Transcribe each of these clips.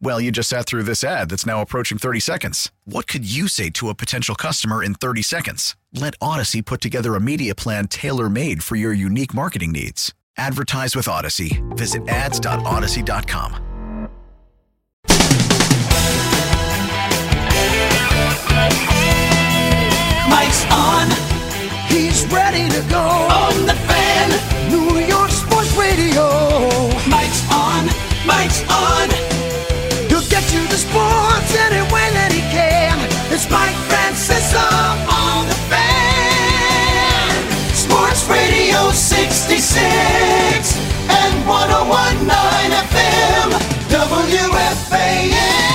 Well, you just sat through this ad that's now approaching 30 seconds. What could you say to a potential customer in 30 seconds? Let Audacy put together a media plan tailor made for your unique marketing needs. Advertise with Audacy. Visit ads.audacy.com. Mike's on. He's ready to go. On the fan. New York Sports Radio. Mike's on. Mike's on. You the sports any way that he can. It's Mike Francesa on the fan. Sports Radio 66 and 1019 FM. WFAN.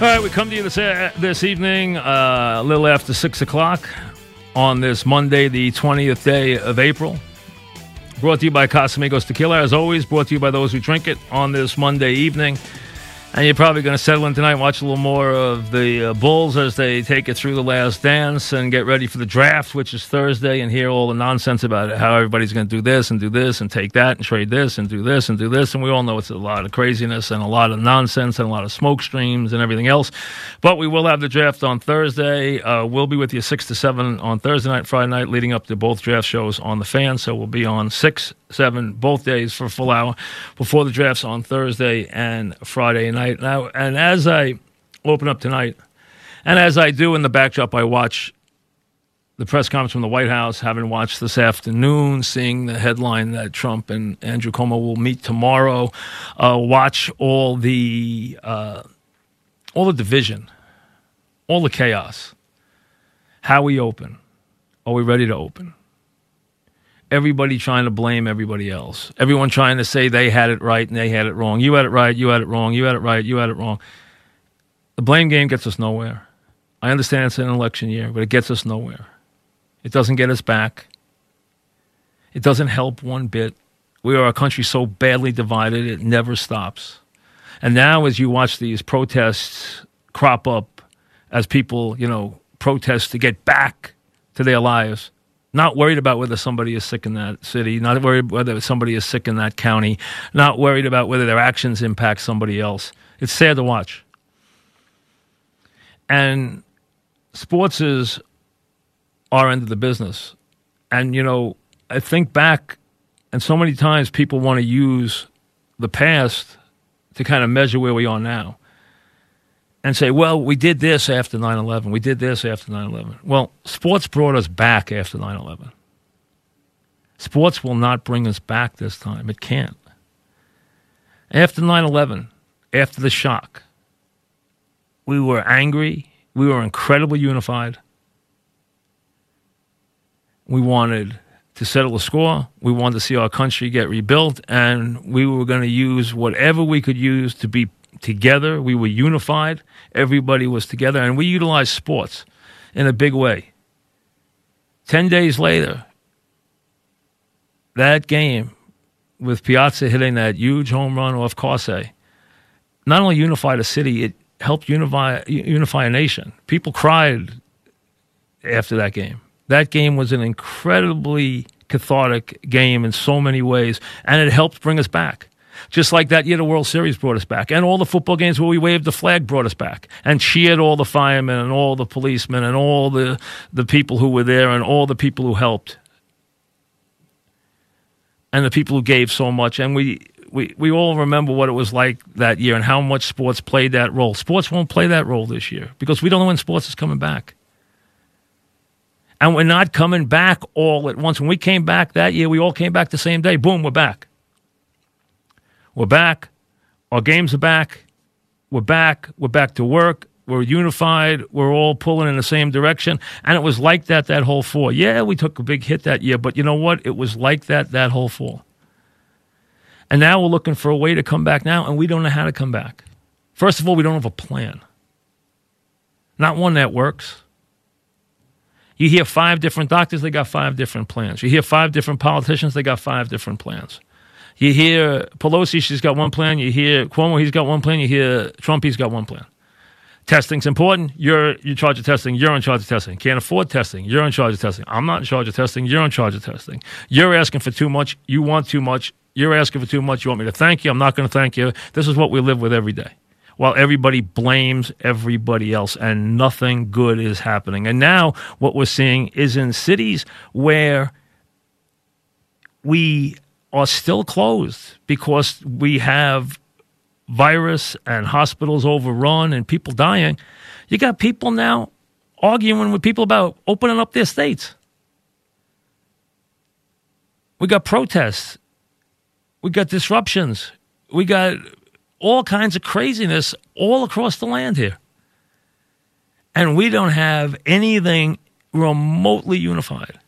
All right, we come to you this uh, this evening, uh, a little after six o'clock, on this Monday, the twentieth day of April. Brought to you by Casamigos Tequila, as always. Brought to you by those who drink it on this Monday evening. And you're probably going to settle in tonight, watch a little more of the uh, Bulls as they take it through the last dance and get ready for the draft, which is Thursday, and hear all the nonsense about how everybody's going to do this and do this and take that and trade this and do this and do this. And we all know it's a lot of craziness and a lot of nonsense and a lot of smoke streams and everything else. But we will have the draft on Thursday. Uh, we'll be with you 6 to 7 on Thursday night, Friday night, leading up to both draft shows on the fan. So we'll be on 6, 7 both days for a full hour before the drafts on Thursday and Friday night. Now, and as I open up tonight, and as I do in the backdrop, I watch the press conference from the White House, having watched this afternoon, seeing the headline that Trump and Andrew Cuomo will meet tomorrow, uh, watch all the uh, all the division, all the chaos. How we open? Are we ready to open? Everybody trying to blame everybody else. Everyone trying to say they had it right and they had it wrong. You had it right, you had it wrong, you had it right, you had it wrong. The blame game gets us nowhere. I understand it's an election year, but it gets us nowhere. It doesn't get us back. It doesn't help one bit. We are a country so badly divided, it never stops. And now, as you watch these protests crop up, as people, you know, protest to get back to their lives, not worried about whether somebody is sick in that city, not worried whether somebody is sick in that county, not worried about whether their actions impact somebody else. It's sad to watch. And sports is our end of the business. And, you know, I think back, and so many times people want to use the past to kind of measure where we are now and say, well, we did this after 9 11. We did this after 9 11. Well, sports brought us back after 9 11. Sports will not bring us back this time. It can't. After 9 11, after the shock, we were angry. We were incredibly unified. We wanted to settle the score. We wanted to see our country get rebuilt, and we were going to use whatever we could use to be together. We were unified. Everybody was together, and we utilized sports in a big way. Ten days later, that game with Piazza hitting that huge home run off Karsay not only unified a city, it helped unify unify a nation. People cried after that game. That game was an incredibly cathartic game in so many ways, and it helped bring us back. Just like that year, the World Series brought us back, and all the football games where we waved the flag brought us back, and cheered all the firemen and all the policemen and all the the people who were there and all the people who helped, and the people who gave so much, and we. We, we all remember what it was like that year and how much sports played that role. Sports won't play that role this year because we don't know when sports is coming back. And we're not coming back all at once. When we came back that year, we all came back the same day. Boom, we're back. We're back. Our games are back. We're back. We're back to work. We're unified. We're all pulling in the same direction. And it was like that that whole fall. Yeah, we took a big hit that year, but you know what? It was like that that whole fall. And now we're looking for a way to come back now, and we don't know how to come back. First of all, we don't have a plan, not one that works. You hear five different doctors, they got five different plans. You hear five different politicians, they got five different plans. You hear Pelosi, she's got one plan. You hear Cuomo, he's got one plan. You hear Trump, he's got one plan. Testing's important. You're in charge of testing. You're in charge of testing. Can't afford testing. You're in charge of testing. I'm not in charge of testing. You're in charge of testing. You're asking for too much. You want too much. You're asking for too much. You want me to thank you. I'm not going to thank you. This is what we live with every day. While everybody blames everybody else and nothing good is happening. And now what we're seeing is in cities where we are still closed because we have virus and hospitals overrun and people dying. You got people now arguing with people about opening up their states. We got protests. We got disruptions. We got all kinds of craziness all across the land here. And we don't have anything remotely unified.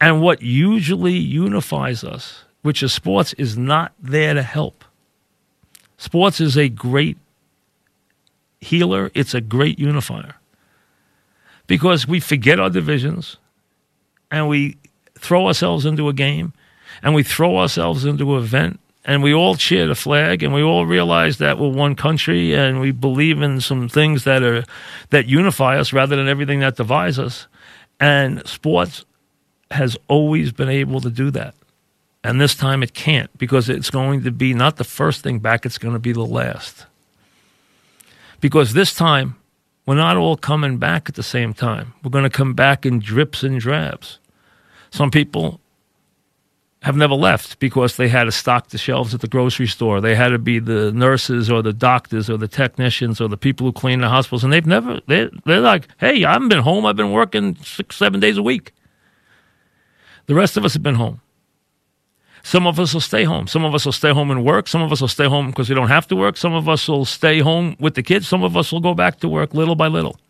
And what usually unifies us, which is sports, is not there to help. Sports is a great healer, it's a great unifier. Because we forget our divisions and we throw ourselves into a game and we throw ourselves into an event and we all cheer the flag and we all realize that we're one country and we believe in some things that are that unify us rather than everything that divides us and sports has always been able to do that. And this time it can't because it's going to be not the first thing back, it's going to be the last. Because this time, we're not all coming back at the same time. We're going to come back in drips and drabs. Some people have never left because they had to stock the shelves at the grocery store. They had to be the nurses or the doctors or the technicians or the people who clean the hospitals. And they've never, they're, they're like, hey, I haven't been home. I've been working six, seven days a week. The rest of us have been home. Some of us will stay home. Some of us will stay home and work. Some of us will stay home because we don't have to work. Some of us will stay home with the kids. Some of us will go back to work little by little.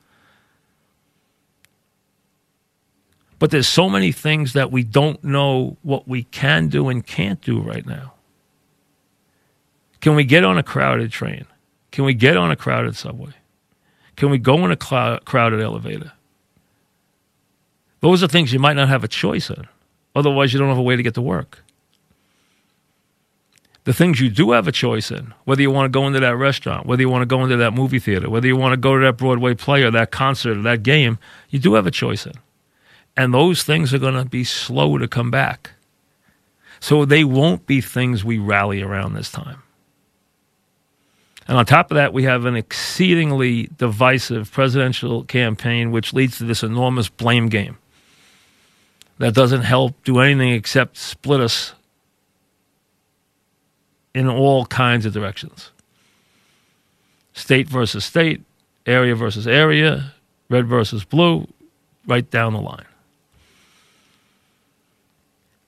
But there's so many things that we don't know what we can do and can't do right now. Can we get on a crowded train? Can we get on a crowded subway? Can we go in a cl- crowded elevator? Those are things you might not have a choice in. Otherwise, you don't have a way to get to work. The things you do have a choice in, whether you want to go into that restaurant, whether you want to go into that movie theater, whether you want to go to that Broadway play or that concert or that game, you do have a choice in. And those things are going to be slow to come back. So they won't be things we rally around this time. And on top of that, we have an exceedingly divisive presidential campaign, which leads to this enormous blame game that doesn't help do anything except split us in all kinds of directions state versus state, area versus area, red versus blue, right down the line.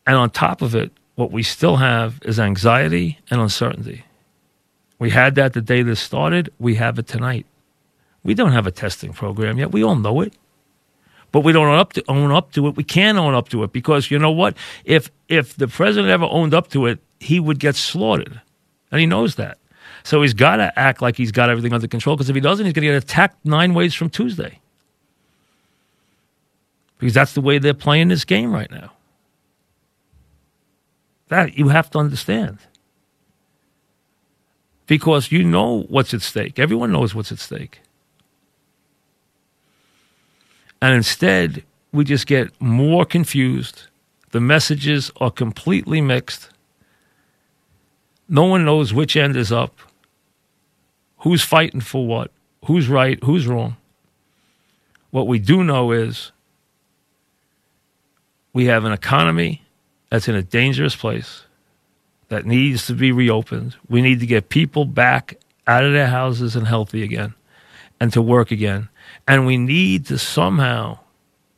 And on top of it, what we still have is anxiety and uncertainty. We had that the day this started, we have it tonight. We don't have a testing program yet. We all know it but we don't own up to own up to it. We can't own up to it because you know what? If if the president ever owned up to it, he would get slaughtered, and he knows that. So he's got to act like he's got everything under control because if he doesn't, he's going to get attacked nine ways from Tuesday. Because that's the way they're playing this game right now. That you have to understand. Because you know what's at stake. Everyone knows what's at stake. And instead, we just get more confused. The messages are completely mixed. No one knows which end is up, who's fighting for what, who's right, who's wrong. What we do know is we have an economy that's in a dangerous place that needs to be reopened. We need to get people back out of their houses and healthy again and to work again. And we need to somehow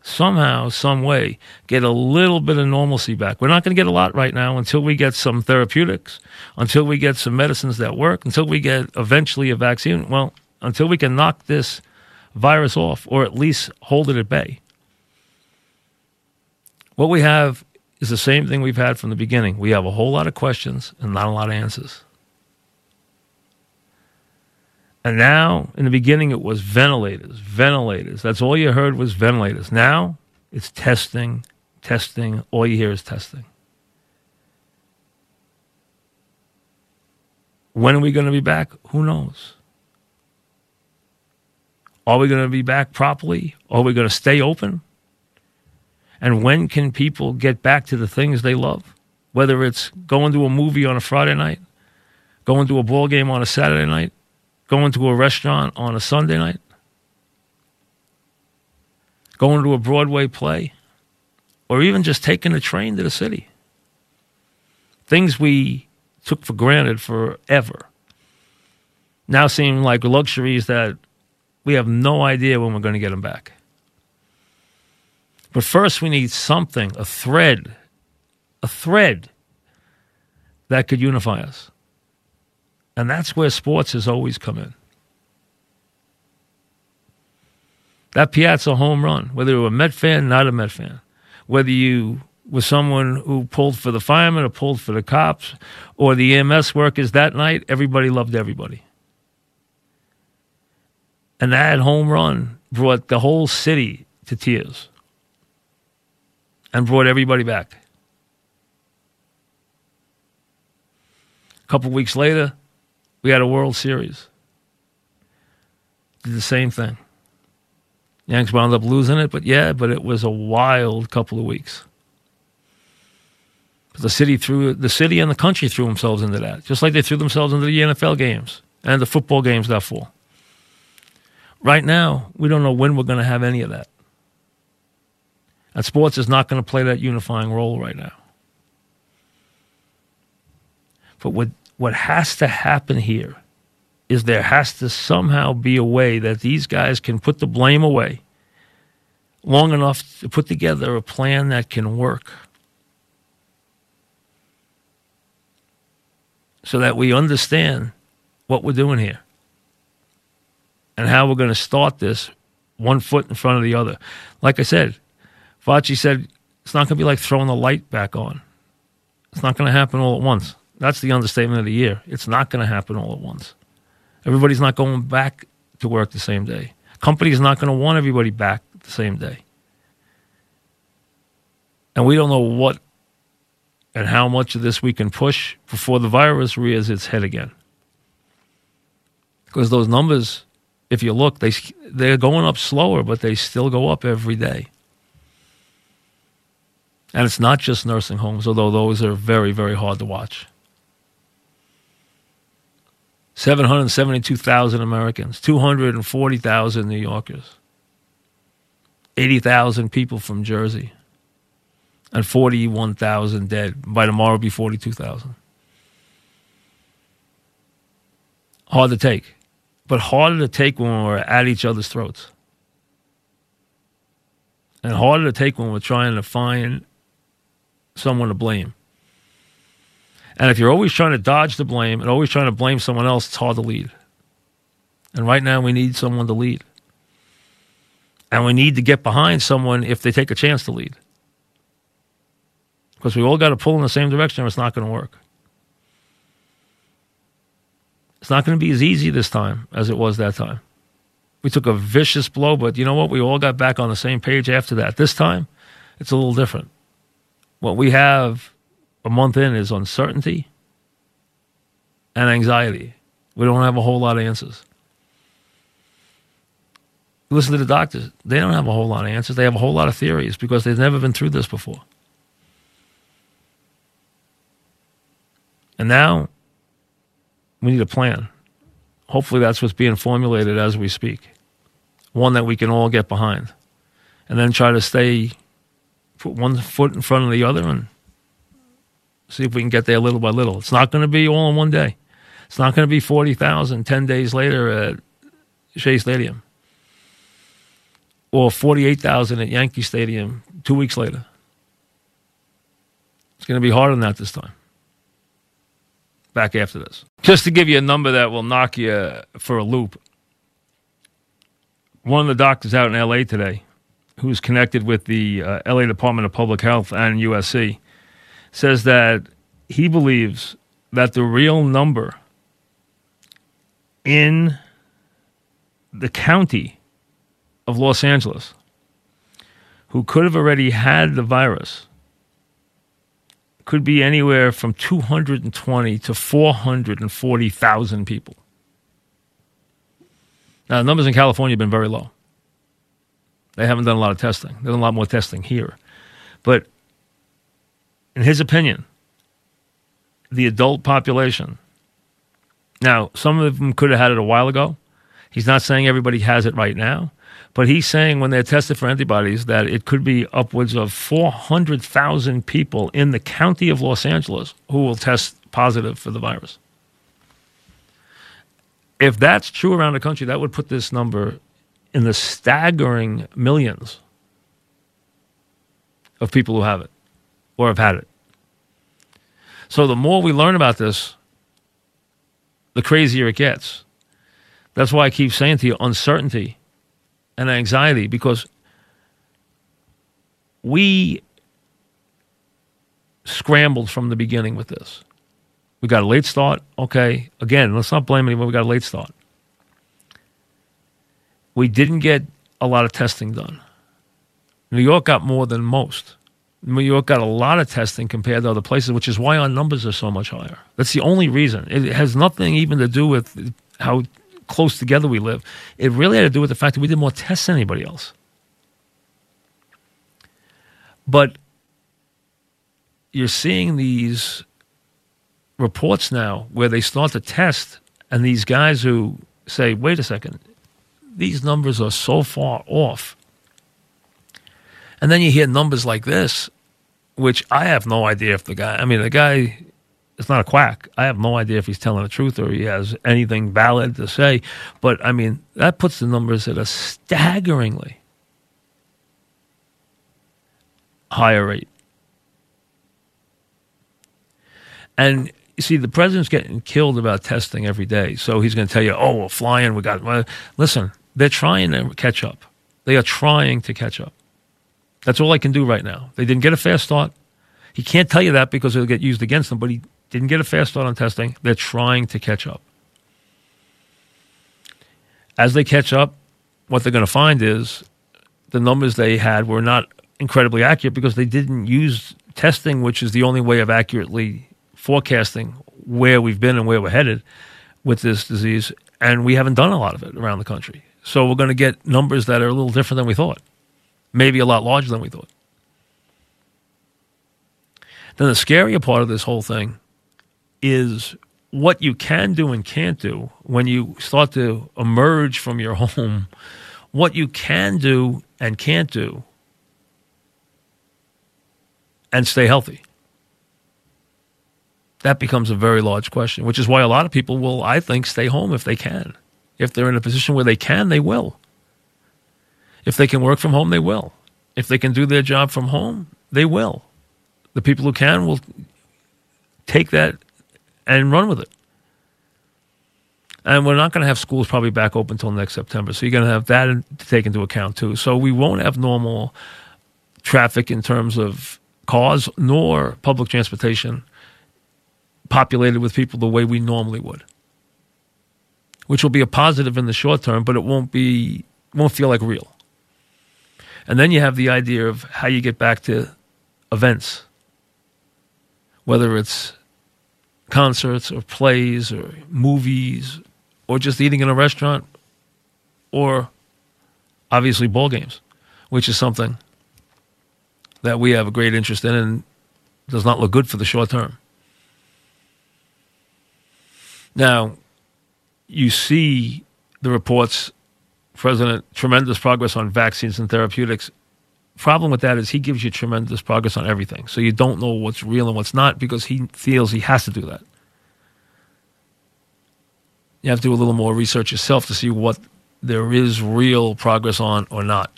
somehow, some way, get a little bit of normalcy back. We're not going to get a lot right now until we get some therapeutics, until we get some medicines that work, until we get eventually a vaccine. Well, until we can knock this virus off or at least hold it at bay. What we have is the same thing we've had from the beginning. We have a whole lot of questions and not a lot of answers. And now, in the beginning, it was ventilators, ventilators. That's all you heard was ventilators. Now, it's testing, testing. All you hear is testing. When are we going to be back? Who knows? Are we going to be back properly? Are we going to stay open? And when can people get back to the things they love? Whether it's going to a movie on a Friday night, going to a ball game on a Saturday night, going to a restaurant on a Sunday night, going to a Broadway play, or even just taking a train to the city. Things we took for granted forever now seem like luxuries that we have no idea when we're going to get them back. But first, we need something, a thread, a thread that could unify us. And that's where sports has always come in. That Piazza home run, whether you were a Met fan, not a Met fan, whether you were someone who pulled for the firemen or pulled for the cops or the EMS workers that night, everybody loved everybody. And that home run brought the whole city to tears and brought everybody back. A couple weeks later, we had a World Series. Did the same thing. Yanks wound up losing it, but yeah, but it was a wild couple of weeks. The city threw the city and the country threw themselves into that, just like they threw themselves into the NFL games and the football games that fall. Right now, we don't know when we're going to have any of that. And sports is not going to play that unifying role right now. But what, what has to happen here is there has to somehow be a way that these guys can put the blame away long enough to put together a plan that can work. So that we understand what we're doing here and how we're going to start this one foot in front of the other. Like I said, Fauci said it's not going to be like throwing the light back on. It's not going to happen all at once. That's the understatement of the year. It's not going to happen all at once. Everybody's not going back to work the same day. Companies not going to want everybody back the same day. And we don't know what and how much of this we can push before the virus rears its head again. Because those numbers, if you look, they, they're going up slower, but they still go up every day. And it's not just nursing homes, although those are very, very hard to watch. 772,000 Americans, 240,000 New Yorkers, 80,000 people from Jersey, and 41,000 dead. By tomorrow, it'll be 42,000. Hard to take, but harder to take when we're at each other's throats. And harder to take when we're trying to find someone to blame. And if you're always trying to dodge the blame and always trying to blame someone else, it's hard to lead. And right now, we need someone to lead. And we need to get behind someone if they take a chance to lead. Because we all got to pull in the same direction or it's not going to work. It's not going to be as easy this time as it was that time. We took a vicious blow, but you know what? We all got back on the same page after that. This time, it's a little different. What we have a month in is uncertainty and anxiety. We don't have a whole lot of answers. Listen to the doctors. They don't have a whole lot of answers. They have a whole lot of theories because they've never been through this before. And now we need a plan. Hopefully, that's what's being formulated as we speak. One that we can all get behind. And then try to stay put one foot in front of the other and see if we can get there little by little. It's not going to be all in one day. It's not going to be 40,000 10 days later at Shea Stadium. or 48,000 at Yankee Stadium two weeks later. It's going to be harder than that this time. Back after this. Just to give you a number that will knock you for a loop. One of the doctors out in LA today, who's connected with the uh, LA Department of Public Health and USC, says that he believes that the real number in the county of Los Angeles who could have already had the virus could be anywhere from 220 to 440,000 people. Now, the numbers in California have been very low. They haven't done a lot of testing. Done a lot more testing here. But in his opinion, the adult population, now, some of them could have had it a while ago. He's not saying everybody has it right now. But he's saying when they're tested for antibodies that it could be upwards of 400,000 people in the county of Los Angeles who will test positive for the virus. If that's true around the country, that would put this number in the staggering millions of people who have it or have had it. So the more we learn about this, the crazier it gets. That's why I keep saying to you uncertainty and anxiety because we scrambled from the beginning with this. We got a late start. Okay. Again, let's not blame anyone. We got a late start. We didn't get a lot of testing done. New York got more than most. New York got a lot of testing compared to other places, which is why our numbers are so much higher. That's the only reason. It has nothing even to do with how close together we live. It really had to do with the fact that we did more tests than anybody else. But you're seeing these reports now where they start to test, and these guys who say, wait a second, these numbers are so far off. And then you hear numbers like this, which I have no idea if the guy, I mean, the guy it's not a quack. I have no idea if he's telling the truth or he has anything valid to say. But I mean, that puts the numbers at a staggeringly higher rate. And you see, the president's getting killed about testing every day. So he's going to tell you, oh, we're flying. We got, well, listen, they're trying to catch up. They are trying to catch up. That's all I can do right now. They didn't get a fast start. He can't tell you that because it'll get used against them, but he didn't get a fast start on testing. They're trying to catch up. As they catch up, what they're going to find is the numbers they had were not incredibly accurate because they didn't use testing, which is the only way of accurately forecasting where we've been and where we're headed with this disease. And we haven't done a lot of it around the country. So we're going to get numbers that are a little different than we thought, maybe a lot larger than we thought. Then the scarier part of this whole thing is what you can do and can't do when you start to emerge from your home, what you can do and can't do, and stay healthy. That becomes a very large question, which is why a lot of people will, I think, stay home if they can. If they're in a position where they can, they will. If they can work from home, they will. If they can do their job from home, they will. The people who can will take that and run with it. And we're not going to have schools probably back open until next September. So you're going to have that to take into account too. So we won't have normal traffic in terms of cars nor public transportation populated with people the way we normally would. Which will be a positive in the short term, but it won't be won't feel like real. And then you have the idea of how you get back to events. Whether it's concerts or plays or movies or just eating in a restaurant or obviously ball games, which is something that we have a great interest in and does not look good for the short term. Now, you see the reports, President, tremendous progress on vaccines and therapeutics problem with that is he gives you tremendous progress on everything. So you don't know what's real and what's not because he feels he has to do that. You have to do a little more research yourself to see what there is real progress on or not.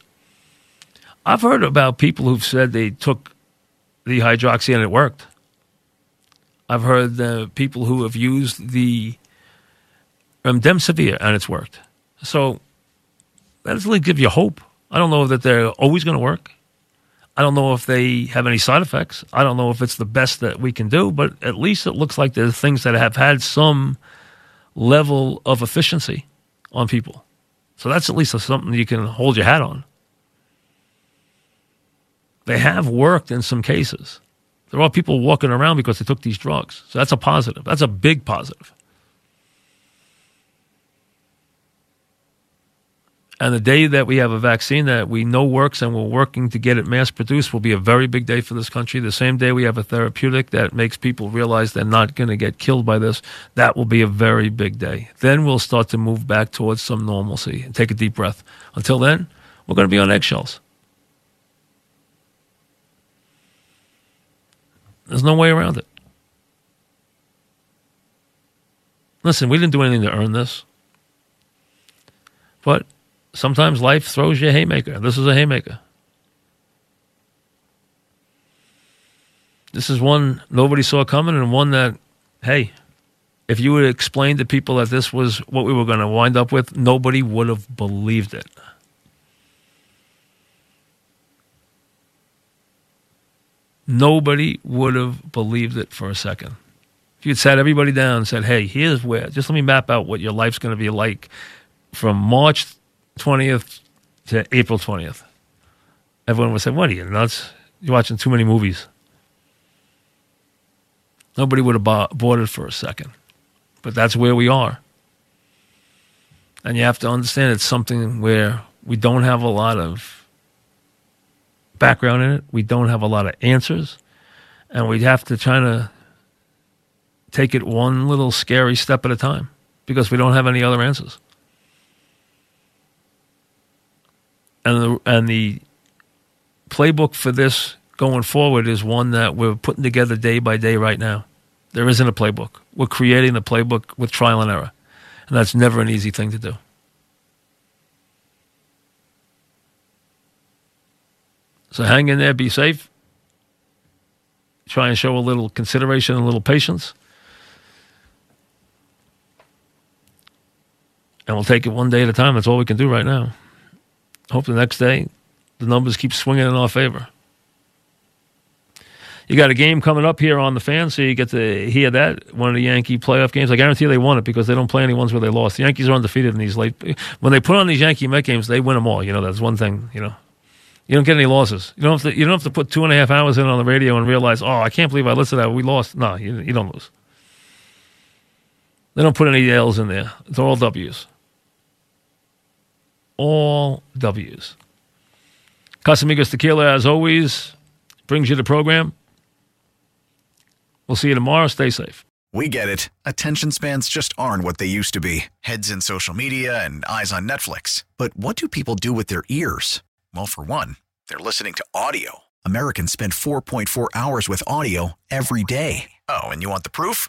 I've heard about people who've said they took the hydroxy and it worked. I've heard the people who have used the remdesivir and it's worked. So doesn't really give you hope. I don't know that they're always going to work. I don't know if they have any side effects. I don't know if it's the best that we can do, but at least it looks like there's things that have had some level of efficiency on people. So that's at least something you can hold your hat on. They have worked in some cases. There are people walking around because they took these drugs. So that's a positive. That's a big positive. And the day that we have a vaccine that we know works and we're working to get it mass produced will be a very big day for this country. The same day we have a therapeutic that makes people realize they're not going to get killed by this, that will be a very big day. Then we'll start to move back towards some normalcy and take a deep breath. Until then, we're going to be on eggshells. There's no way around it. Listen, we didn't do anything to earn this. But sometimes life throws you a haymaker. This is a haymaker. This is one nobody saw coming, and one that, hey, if you would explain to people that this was what we were going to wind up with, nobody would have believed it. Nobody would have believed it for a second. If you'd sat everybody down and said, hey, here's where, just let me map out what your life's going to be like from March 20th to April 20th. Everyone would say, What are you, nuts? You're watching too many movies. Nobody would have bought it for a second. But that's where we are. And you have to understand it's something where we don't have a lot of background in it, we don't have a lot of answers, and we have to try to take it one little scary step at a time because we don't have any other answers. And the and the playbook for this going forward is one that we're putting together day by day right now. There isn't a playbook. We're creating a playbook with trial and error, and that's never an easy thing to do. So hang in there, be safe. Try and show a little consideration and a little patience. And we'll take it one day at a time. That's all we can do right now hope the next day the numbers keep swinging in our favor. You got a game coming up here on the fan, so you get to hear that one of the Yankee playoff games. I guarantee they won it because they don't play any ones where they lost. The Yankees are undefeated in these late. When they put on these Yankee Met games, they win them all. You know that's one thing. You know, you don't get any losses. You don't have to. You don't have to put two and a half hours in on the radio and realize, oh, I can't believe I listened to that. We lost. No, you, you don't lose. They don't put any L's in there. It's all W's all W's. Casamigos Tequila, as always, brings you the program. We'll see you tomorrow. Stay safe. We get it. Attention spans just aren't what they used to be heads in social media and eyes on Netflix. But what do people do with their ears? Well, for one, they're listening to audio. Americans spend 4.4 hours with audio every day. Oh, and you want the proof?